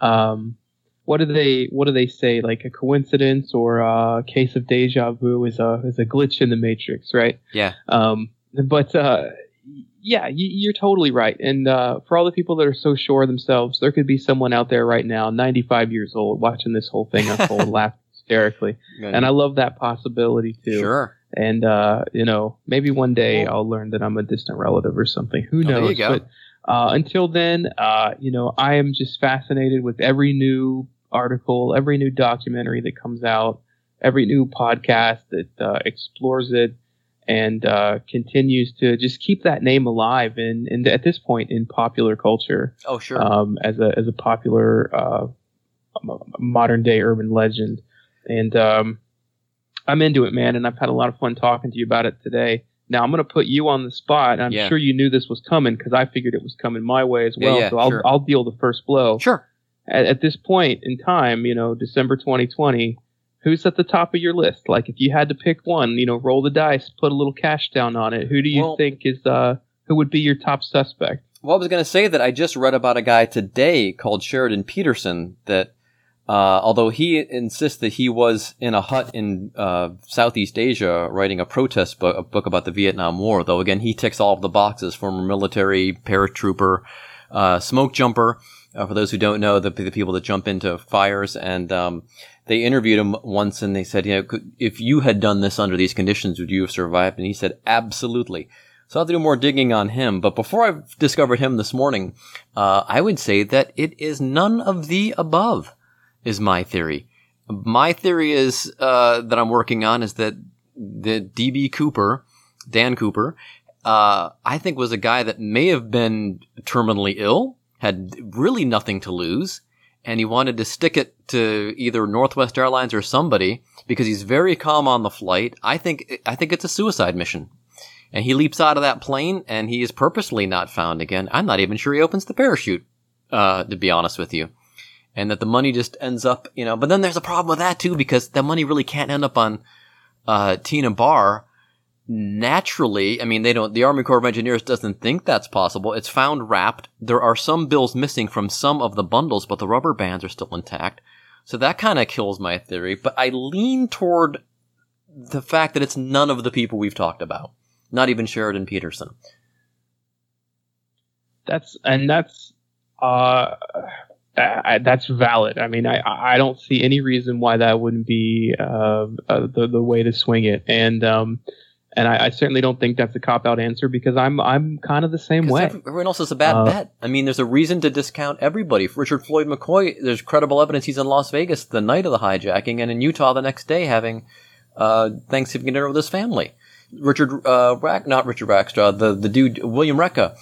Um, what do they What do they say? Like a coincidence or a case of deja vu is a is a glitch in the matrix, right? Yeah. Um, but uh, yeah, you, you're totally right. And uh, for all the people that are so sure of themselves, there could be someone out there right now, 95 years old, watching this whole thing unfold, <laughs> laughing hysterically. And I love that possibility too. Sure. And uh, you know, maybe one day I'll learn that I'm a distant relative or something. Who Oh, there knows? you go. But uh, until then, uh, you know, I am just fascinated with every new article, every new documentary that comes out, every new podcast that uh, explores it and uh, continues to just keep that name alive. And, and at this point in popular culture, Oh, sure. um, as a as a popular uh, modern day urban legend. And um, I'm into it, man. And I've had a lot of fun talking to you about it today. Now I'm going to put you on the spot. I'm Yeah. sure you knew this was coming because I figured it was coming my way as Yeah, well. yeah, so I'll sure. I'll deal the first blow. Sure. At, at this point in time, you know, December 2020. Who's at the top of your list? Like, if you had to pick one, you know, roll the dice, put a little cash down on it. Who do you Well- think is uh, who would be your top suspect? Well, I was going to say that I just read about a guy today called Sheridan Peterson that, uh, although he insists that he was in a hut in uh, Southeast Asia writing a protest book, a book about the Vietnam War, though again he ticks all of the boxes: former military, paratrooper, uh, smoke jumper. Uh, for those who don't know, the, the people that jump into fires, and um, they interviewed him once, and they said, you know, if you had done this under these conditions, would you have survived? And he said, absolutely. So I'll do more digging on him. But before I discovered him this morning, uh, I would say that it is none of the above, is my theory. My theory is uh, that I'm working on is that the DB Cooper, Dan Cooper, uh, I think was a guy that may have been terminally ill, had really nothing to lose, and he wanted to stick it to either Northwest Airlines or somebody because he's very calm on the flight. I think I think it's a suicide mission. And he leaps out of that plane and he is purposely not found again. I'm not even sure he opens the parachute, uh, to be honest with you. And that the money just ends up, you know, but then there's a problem with that too because the money really can't end up on, uh, Tena Bar. Naturally, I mean, they don't, the Army Corps of Engineers doesn't think that's possible. It's found wrapped. There are some bills missing from some of the bundles, but the rubber bands are still intact. So that kind of kills my theory, but I lean toward the fact that it's none of the people we've talked about. Not even Sheridan Peterson. That's and that's uh, that's valid. I mean, I I don't see any reason why that wouldn't be uh, uh, the the way to swing it, and um, and I, I certainly don't think that's a cop out answer because I'm I'm kind of the same way. everyone else is a bad Uh, bet. I mean, there's a reason to discount everybody. For Richard Floyd McCoy, there's credible evidence he's in Las Vegas the night of the hijacking and in Utah the next day having uh, Thanksgiving dinner with his family. Richard, uh, Rack, not Richard Rackstraw, the, the dude, William Reca.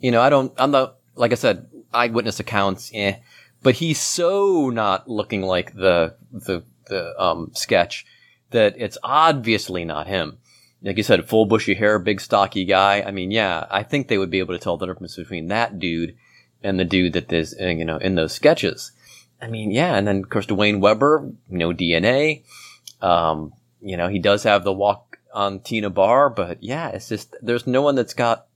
You know, I don't, I'm not, like I said, eyewitness accounts, eh. But he's so not looking like the, the, the, um, sketch that it's obviously not him. Like you said, full bushy hair, big stocky guy. I mean, yeah, I think they would be able to tell the difference between that dude and the dude that is, uh, you know, in those sketches. I mean, yeah, and then of course Duane Weber, no DNA. Um, you know, he does have the walk on Tena Bar, but yeah, it's just there's no one that's got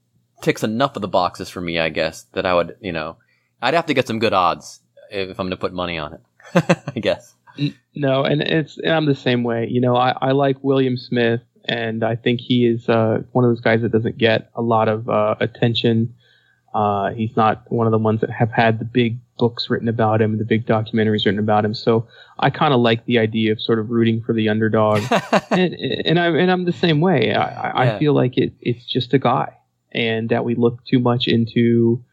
ticks enough of the boxes for me. I guess that I would, you know, I'd have to get some good odds if I'm going to put money on it. <laughs> I guess. No, and it's and I'm the same way. You know, I, I like William Smith, and I think he is uh, one of those guys that doesn't get a lot of uh, attention. Uh, he's not one of the ones that have had the big books written about him, the big documentaries written about him. So I kind of like the idea of sort of rooting for the underdog, <laughs> and and I'm and I'm the same way. I, I, Yeah. I feel like it it's just a guy, and that we look too much into.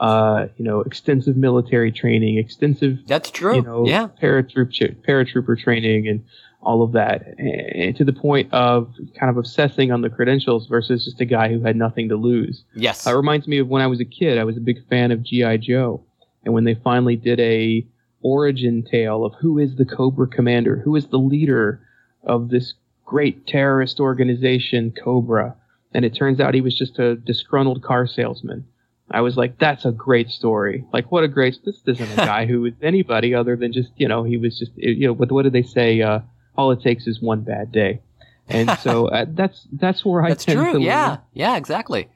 Uh, you know, extensive military training, extensive That's true. you know, yeah. paratroop paratrooper training and all of that, and to the point of kind of obsessing on the credentials versus just a guy who had nothing to lose. Yes. It reminds me of when I was a kid. I was a big fan of GI Joe, and when they finally did a origin tale of who is the Cobra commander, who is the leader of this great terrorist organization, Cobra, and it turns out he was just a disgruntled car salesman. I was like, that's a great story. Like, what a great. This isn't a <laughs> guy who is anybody other than just, you know, he was just, you know, what, what did they say? Uh, all it takes is one bad day. And so <laughs> uh, that's that's where I That's tend true. to Yeah. lean. Yeah, exactly.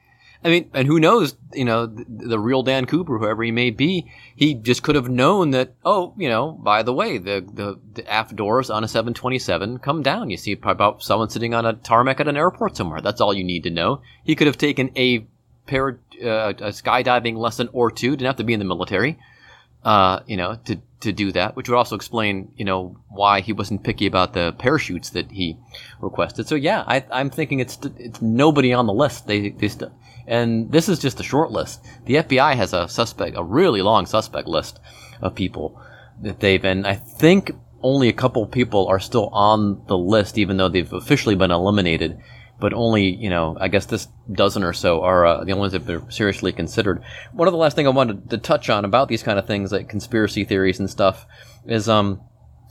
I mean, and who knows, you know, the, the real Dan Cooper, whoever he may be, he just could have known that, oh, you know, by the way, the, the, the aft doors on a 727 come down. You see about someone sitting on a tarmac at an airport somewhere. That's all you need to know. He could have taken a pair, uh, a skydiving lesson or two, didn't have to be in the military, uh, you know, to, to do that, which would also explain, you know, why he wasn't picky about the parachutes that he requested. So yeah, I, I'm thinking it's it's nobody on the list. They they st- and this is just a short list. The FBI has a suspect, a really long suspect list of people that they've, and I think only a couple people are still on the list, even though they've officially been eliminated. But only, you know, I guess this dozen or so are uh, the only ones that have been seriously considered. One of the last thing I wanted to touch on about these kind of things, like conspiracy theories and stuff, is um,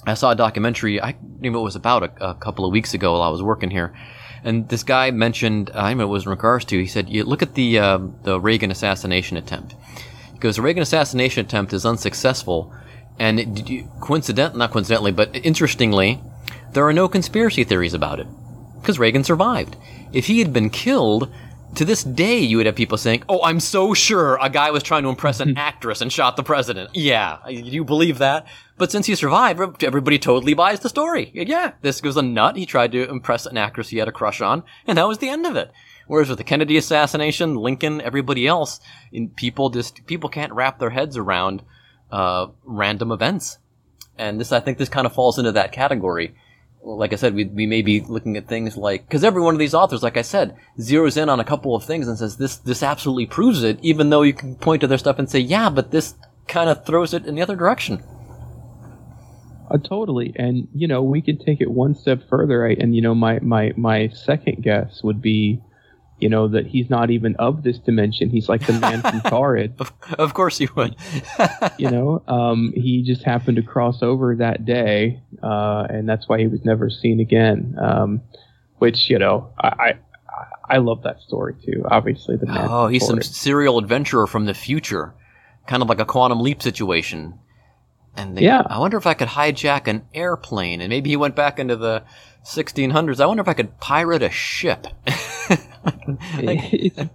I saw a documentary. I what it was about a, a couple of weeks ago while I was working here, and this guy mentioned. I don't know it was in regards to. He said, "You look at the um, the Reagan assassination attempt." Because the Reagan assassination attempt is unsuccessful, and coincident, not coincidentally, but interestingly, there are no conspiracy theories about it because Reagan survived. If he had been killed, to this day, you would have people saying, "Oh, I'm so sure a guy was trying to impress an <laughs> actress and shot the president." Yeah, you believe that? But since he survived, everybody totally buys the story. Yeah, this was a nut. He tried to impress an actress he had a crush on, and that was the end of it. Whereas with the Kennedy assassination, Lincoln, everybody else, people just people can't wrap their heads around uh, random events, and this I think this kind of falls into that category like I said, we, we may be looking at things like because every one of these authors, like I said, zeroes in on a couple of things and says this this absolutely proves it, even though you can point to their stuff and say, yeah, but this kind of throws it in the other direction. Uh, totally, and you know we can take it one step further. And you know my my my second guess would be, you know, that he's not even of this dimension. He's like the man from <laughs> Taured. Of course he would. <laughs> you know, um, he just happened to cross over that day, uh, and that's why he was never seen again. Um, which you know, I, I I love that story too. Obviously, the man. Oh, he's some serial adventurer from the future, kind of like a quantum leap situation. And they, Yeah. I wonder if I could hijack an airplane, and maybe he went back into the 1600s. I wonder if I could pirate a ship. <laughs> <laughs> It's-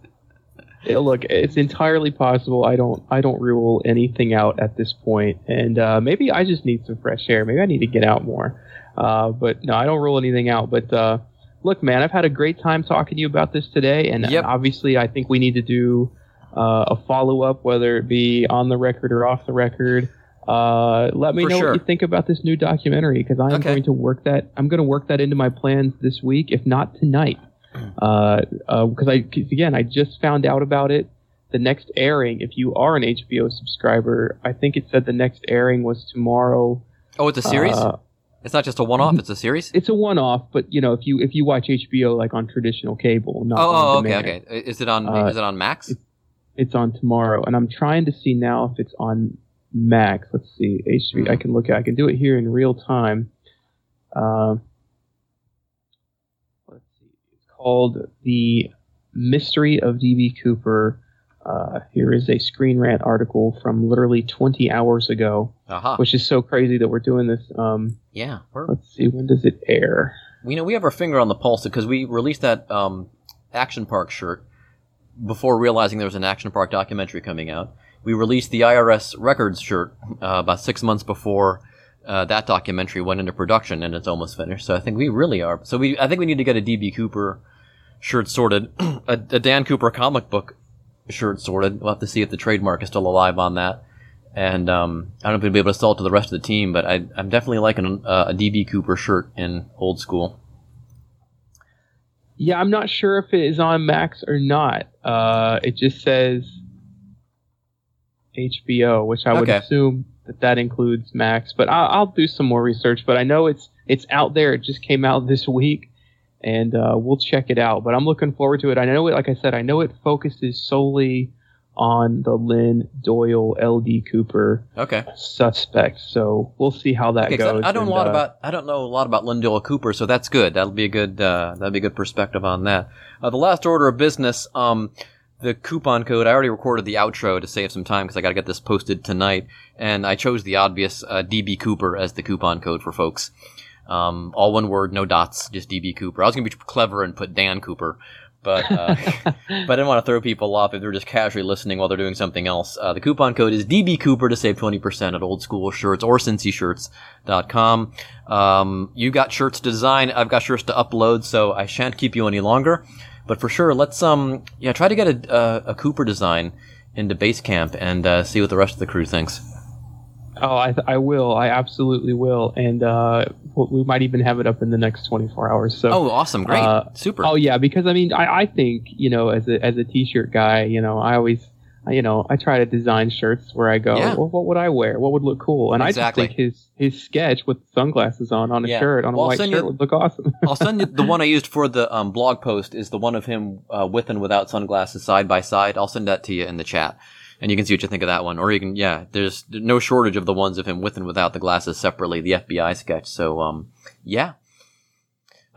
Yeah, look, it's entirely possible. I don't, I don't rule anything out at this point, and uh, maybe I just need some fresh air. Maybe I need to get out more. Uh, but no, I don't rule anything out. But uh, look, man, I've had a great time talking to you about this today, and Yep. obviously, I think we need to do uh, a follow up, whether it be on the record or off the record. Uh, let me For know sure. what you think about this new documentary because I'm Okay. going to work that. I'm going to work that into my plans this week, if not tonight because I 'cause again I just found out about it. The next airing, if you are an HBO subscriber, I think it said the next airing was tomorrow. oh, it's a series? Uh, it's not just a one-off; it's a series. it's a one-off, but you know if you if you watch HBO like on traditional cable, not Oh, oh, okay, demand, okay. Is it on? Uh, is it on Max? it's on tomorrow, and I'm trying to see now if it's on Max. Let's see, HBO. I can look at. I can do it here in real time. Uh. It's called the Mystery of DB Cooper. Uh, here is a Screen Rant article from literally 20 hours ago, Aha. which is so crazy that we're doing this. Um, yeah. Let's see, when does it air? we know we have our finger on the pulse because we released that um, Action Park shirt before realizing there was an Action Park documentary coming out. We released the IRS Records shirt uh, about six months before uh, that documentary went into production, and it's almost finished. So I think we really are. So we, I think we need to get a DB Cooper shirt sorted, <clears throat> a, a Dan Cooper comic book shirt sorted. We'll have to see if the trademark is still alive on that. And um, I don't know if we'll be able to sell it to the rest of the team, but I, I'm definitely liking uh, a DB Cooper shirt in old school. Yeah, I'm not sure if it is on Max or not. Uh, it just says HBO, which I would assume that that includes Max. But I'll, I'll do some more research. But I know it's it's out there. It just came out <laughs> this week, and uh, we'll check it out. But I'm looking forward to it. I know it. Like I said, I know it focuses solely on the Lynn Doyle L.D. Cooper Okay. suspect. So we'll see how that Okay, goes. I, I don't and, know a lot uh, about I don't know a lot about Lynn Doyle Cooper, so that's good. That'll be a good uh, that'll be a good perspective on that. Uh, the last order of business, um, the coupon code. I already recorded the outro to save some time because I got to get this posted tonight, and I chose the obvious uh, DB Cooper as the coupon code for folks. Um, all one word, no dots, just DB Cooper. I was gonna be clever and put Dan Cooper, but uh, <laughs> but I didn't want to throw people off if they're just casually listening while they're doing something else. Uh, the coupon code is DB Cooper to save 20% at old school shirts or cincyshirts.com. Um, you got shirts to design. I've got shirts to upload, so I shan't keep you any longer. But for sure, let's, um, yeah, try to get a, a, a Cooper design into Basecamp and, uh, see what the rest of the crew thinks. Oh, I, I will. I absolutely will. And uh, we might even have it up in the next 24 hours. So. Oh, awesome. Great. Uh, Super. Oh yeah, because I mean, I, I think you know, as a as a t-shirt guy, you know, I always, you know, I try to design shirts where I go, Yeah. well, what would I wear? What would look cool? And Exactly. I just think his his sketch with sunglasses on on a Yeah. shirt on a Well, white shirt you- would look awesome. I'll send you <laughs> the one I used for the um, blog post is the one of him uh, with and without sunglasses side by side. I'll send that to you in the chat, and you can see what you think of that one. Or you can, yeah, there's no shortage of the ones of him with and without the glasses separately, the FBI sketch. So, um, yeah.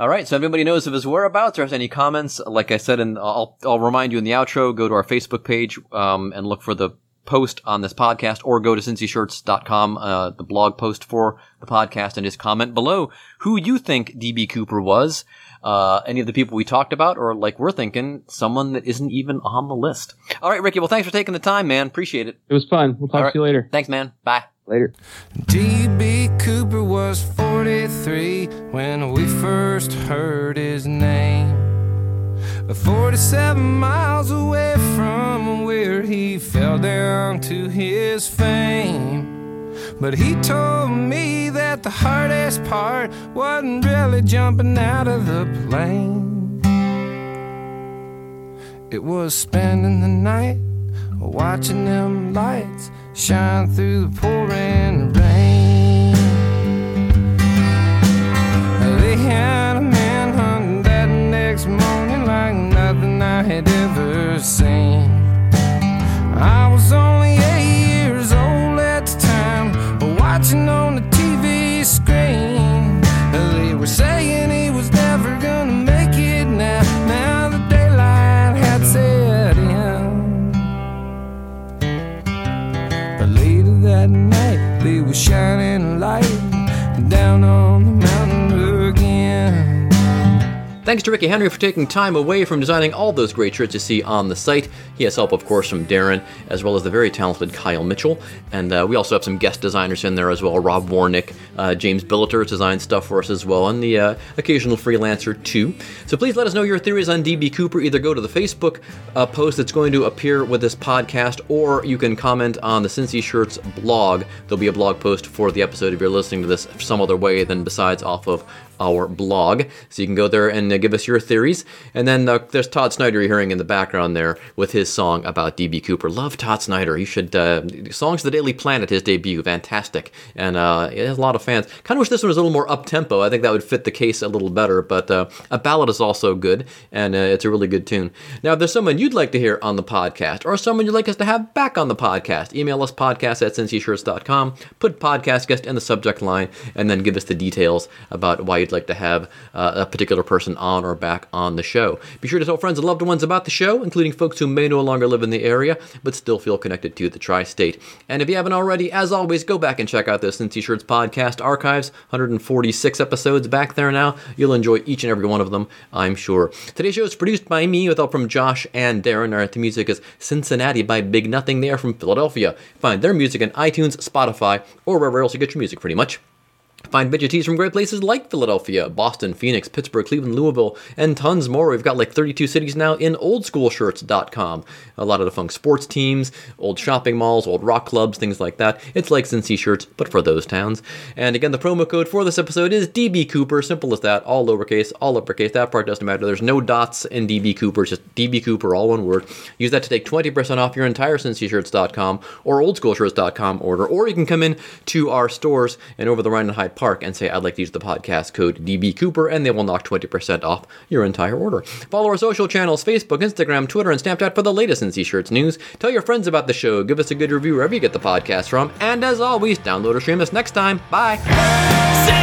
All right, so everybody knows of his whereabouts. Or has any comments? Like I said, and I'll I'll remind you in the outro. Go to our Facebook page um, and look for the post on this podcast, or go to cincyshirts.com, uh, the blog post for the podcast, and just comment below who you think DB Cooper was. Uh, any of the people we talked about, or like we're thinking, someone that isn't even on the list. All right, Ricky. Well, thanks for taking the time, man. Appreciate it. it was fun. We'll talk right. to you later. Thanks, man. Bye. Later. D.B. Cooper was 43 when we first heard his name. 47 miles away from where he fell down to his fame. But he told me that the hardest part wasn't really jumping out of the plane. It was spending the night watching them lights shine through the pouring rain. They had a man hunting that next morning like nothing I had ever seen. I was only eight years old at the time, watching on the TV screen. was shining. Thanks to Ricky Henry for taking time away from designing all those great shirts you see on the site. He has help, of course, from Darren, as well as the very talented Kyle Mitchell. And uh, we also have some guest designers in there as well. Rob Warnick, uh, James Billiter has designed stuff for us as well, and the uh, occasional freelancer too. So please let us know your theories on DB Cooper. Either go to the Facebook uh, post that's going to appear with this podcast, or you can comment on the Cincy Shirts blog. There'll be a blog post for the episode if you're listening to this some other way than besides off of our blog. So you can go there and uh, give us your theories. And then uh, there's Todd Snider hearing in the background there with his song about DB Cooper. Love Todd Snider. He should uh, songs of the Daily Planet. His debut, fantastic, and uh, he has a lot of fans. Kind of wish this one was a little more up tempo. I think that would fit the case a little better. But uh, a ballad is also good, and uh, it's a really good tune. Now, if there's someone you'd like to hear on the podcast, or someone you'd like us to have back on the podcast, email us podcast at cincyshirts.com. Put podcast guest in the subject line, and then give us the details about why you'd like to have uh, a particular person on or back on the show. Be sure to tell friends and loved ones about the show, including folks who may no longer live in the area but still feel connected to the tri state. And if you haven't already, as always, go back and check out the Cincy Shirts podcast archives 146 episodes back there now. You'll enjoy each and every one of them, I'm sure. Today's show is produced by me with help from Josh and Darren. Our theme music is Cincinnati by Big Nothing. They are from Philadelphia. Find their music on iTunes, Spotify, or wherever else you get your music, pretty much. Find midget tees from great places like Philadelphia, Boston, Phoenix, Pittsburgh, Cleveland, Louisville, and tons more. We've got like 32 cities now in oldschoolshirts.com. A lot of the funk sports teams, old shopping malls, old rock clubs, things like that. It's like Cincy shirts, but for those towns. And again, the promo code for this episode is DB Cooper. Simple as that. All lowercase, all uppercase. That part doesn't matter. There's no dots in DB Cooper. It's just DB Cooper, all one word. Use that to take 20% off your entire cincyshirts.com or oldschoolshirts.com order. Or you can come in to our stores and over the Rhine and Hyde Park and say, I'd like to use the podcast code DB Cooper, and they will knock 20% off your entire order. Follow our social channels Facebook, Instagram, Twitter, and Snapchat for the latest in C Shirts news. Tell your friends about the show, give us a good review wherever you get the podcast from, and as always, download or stream us next time. Bye.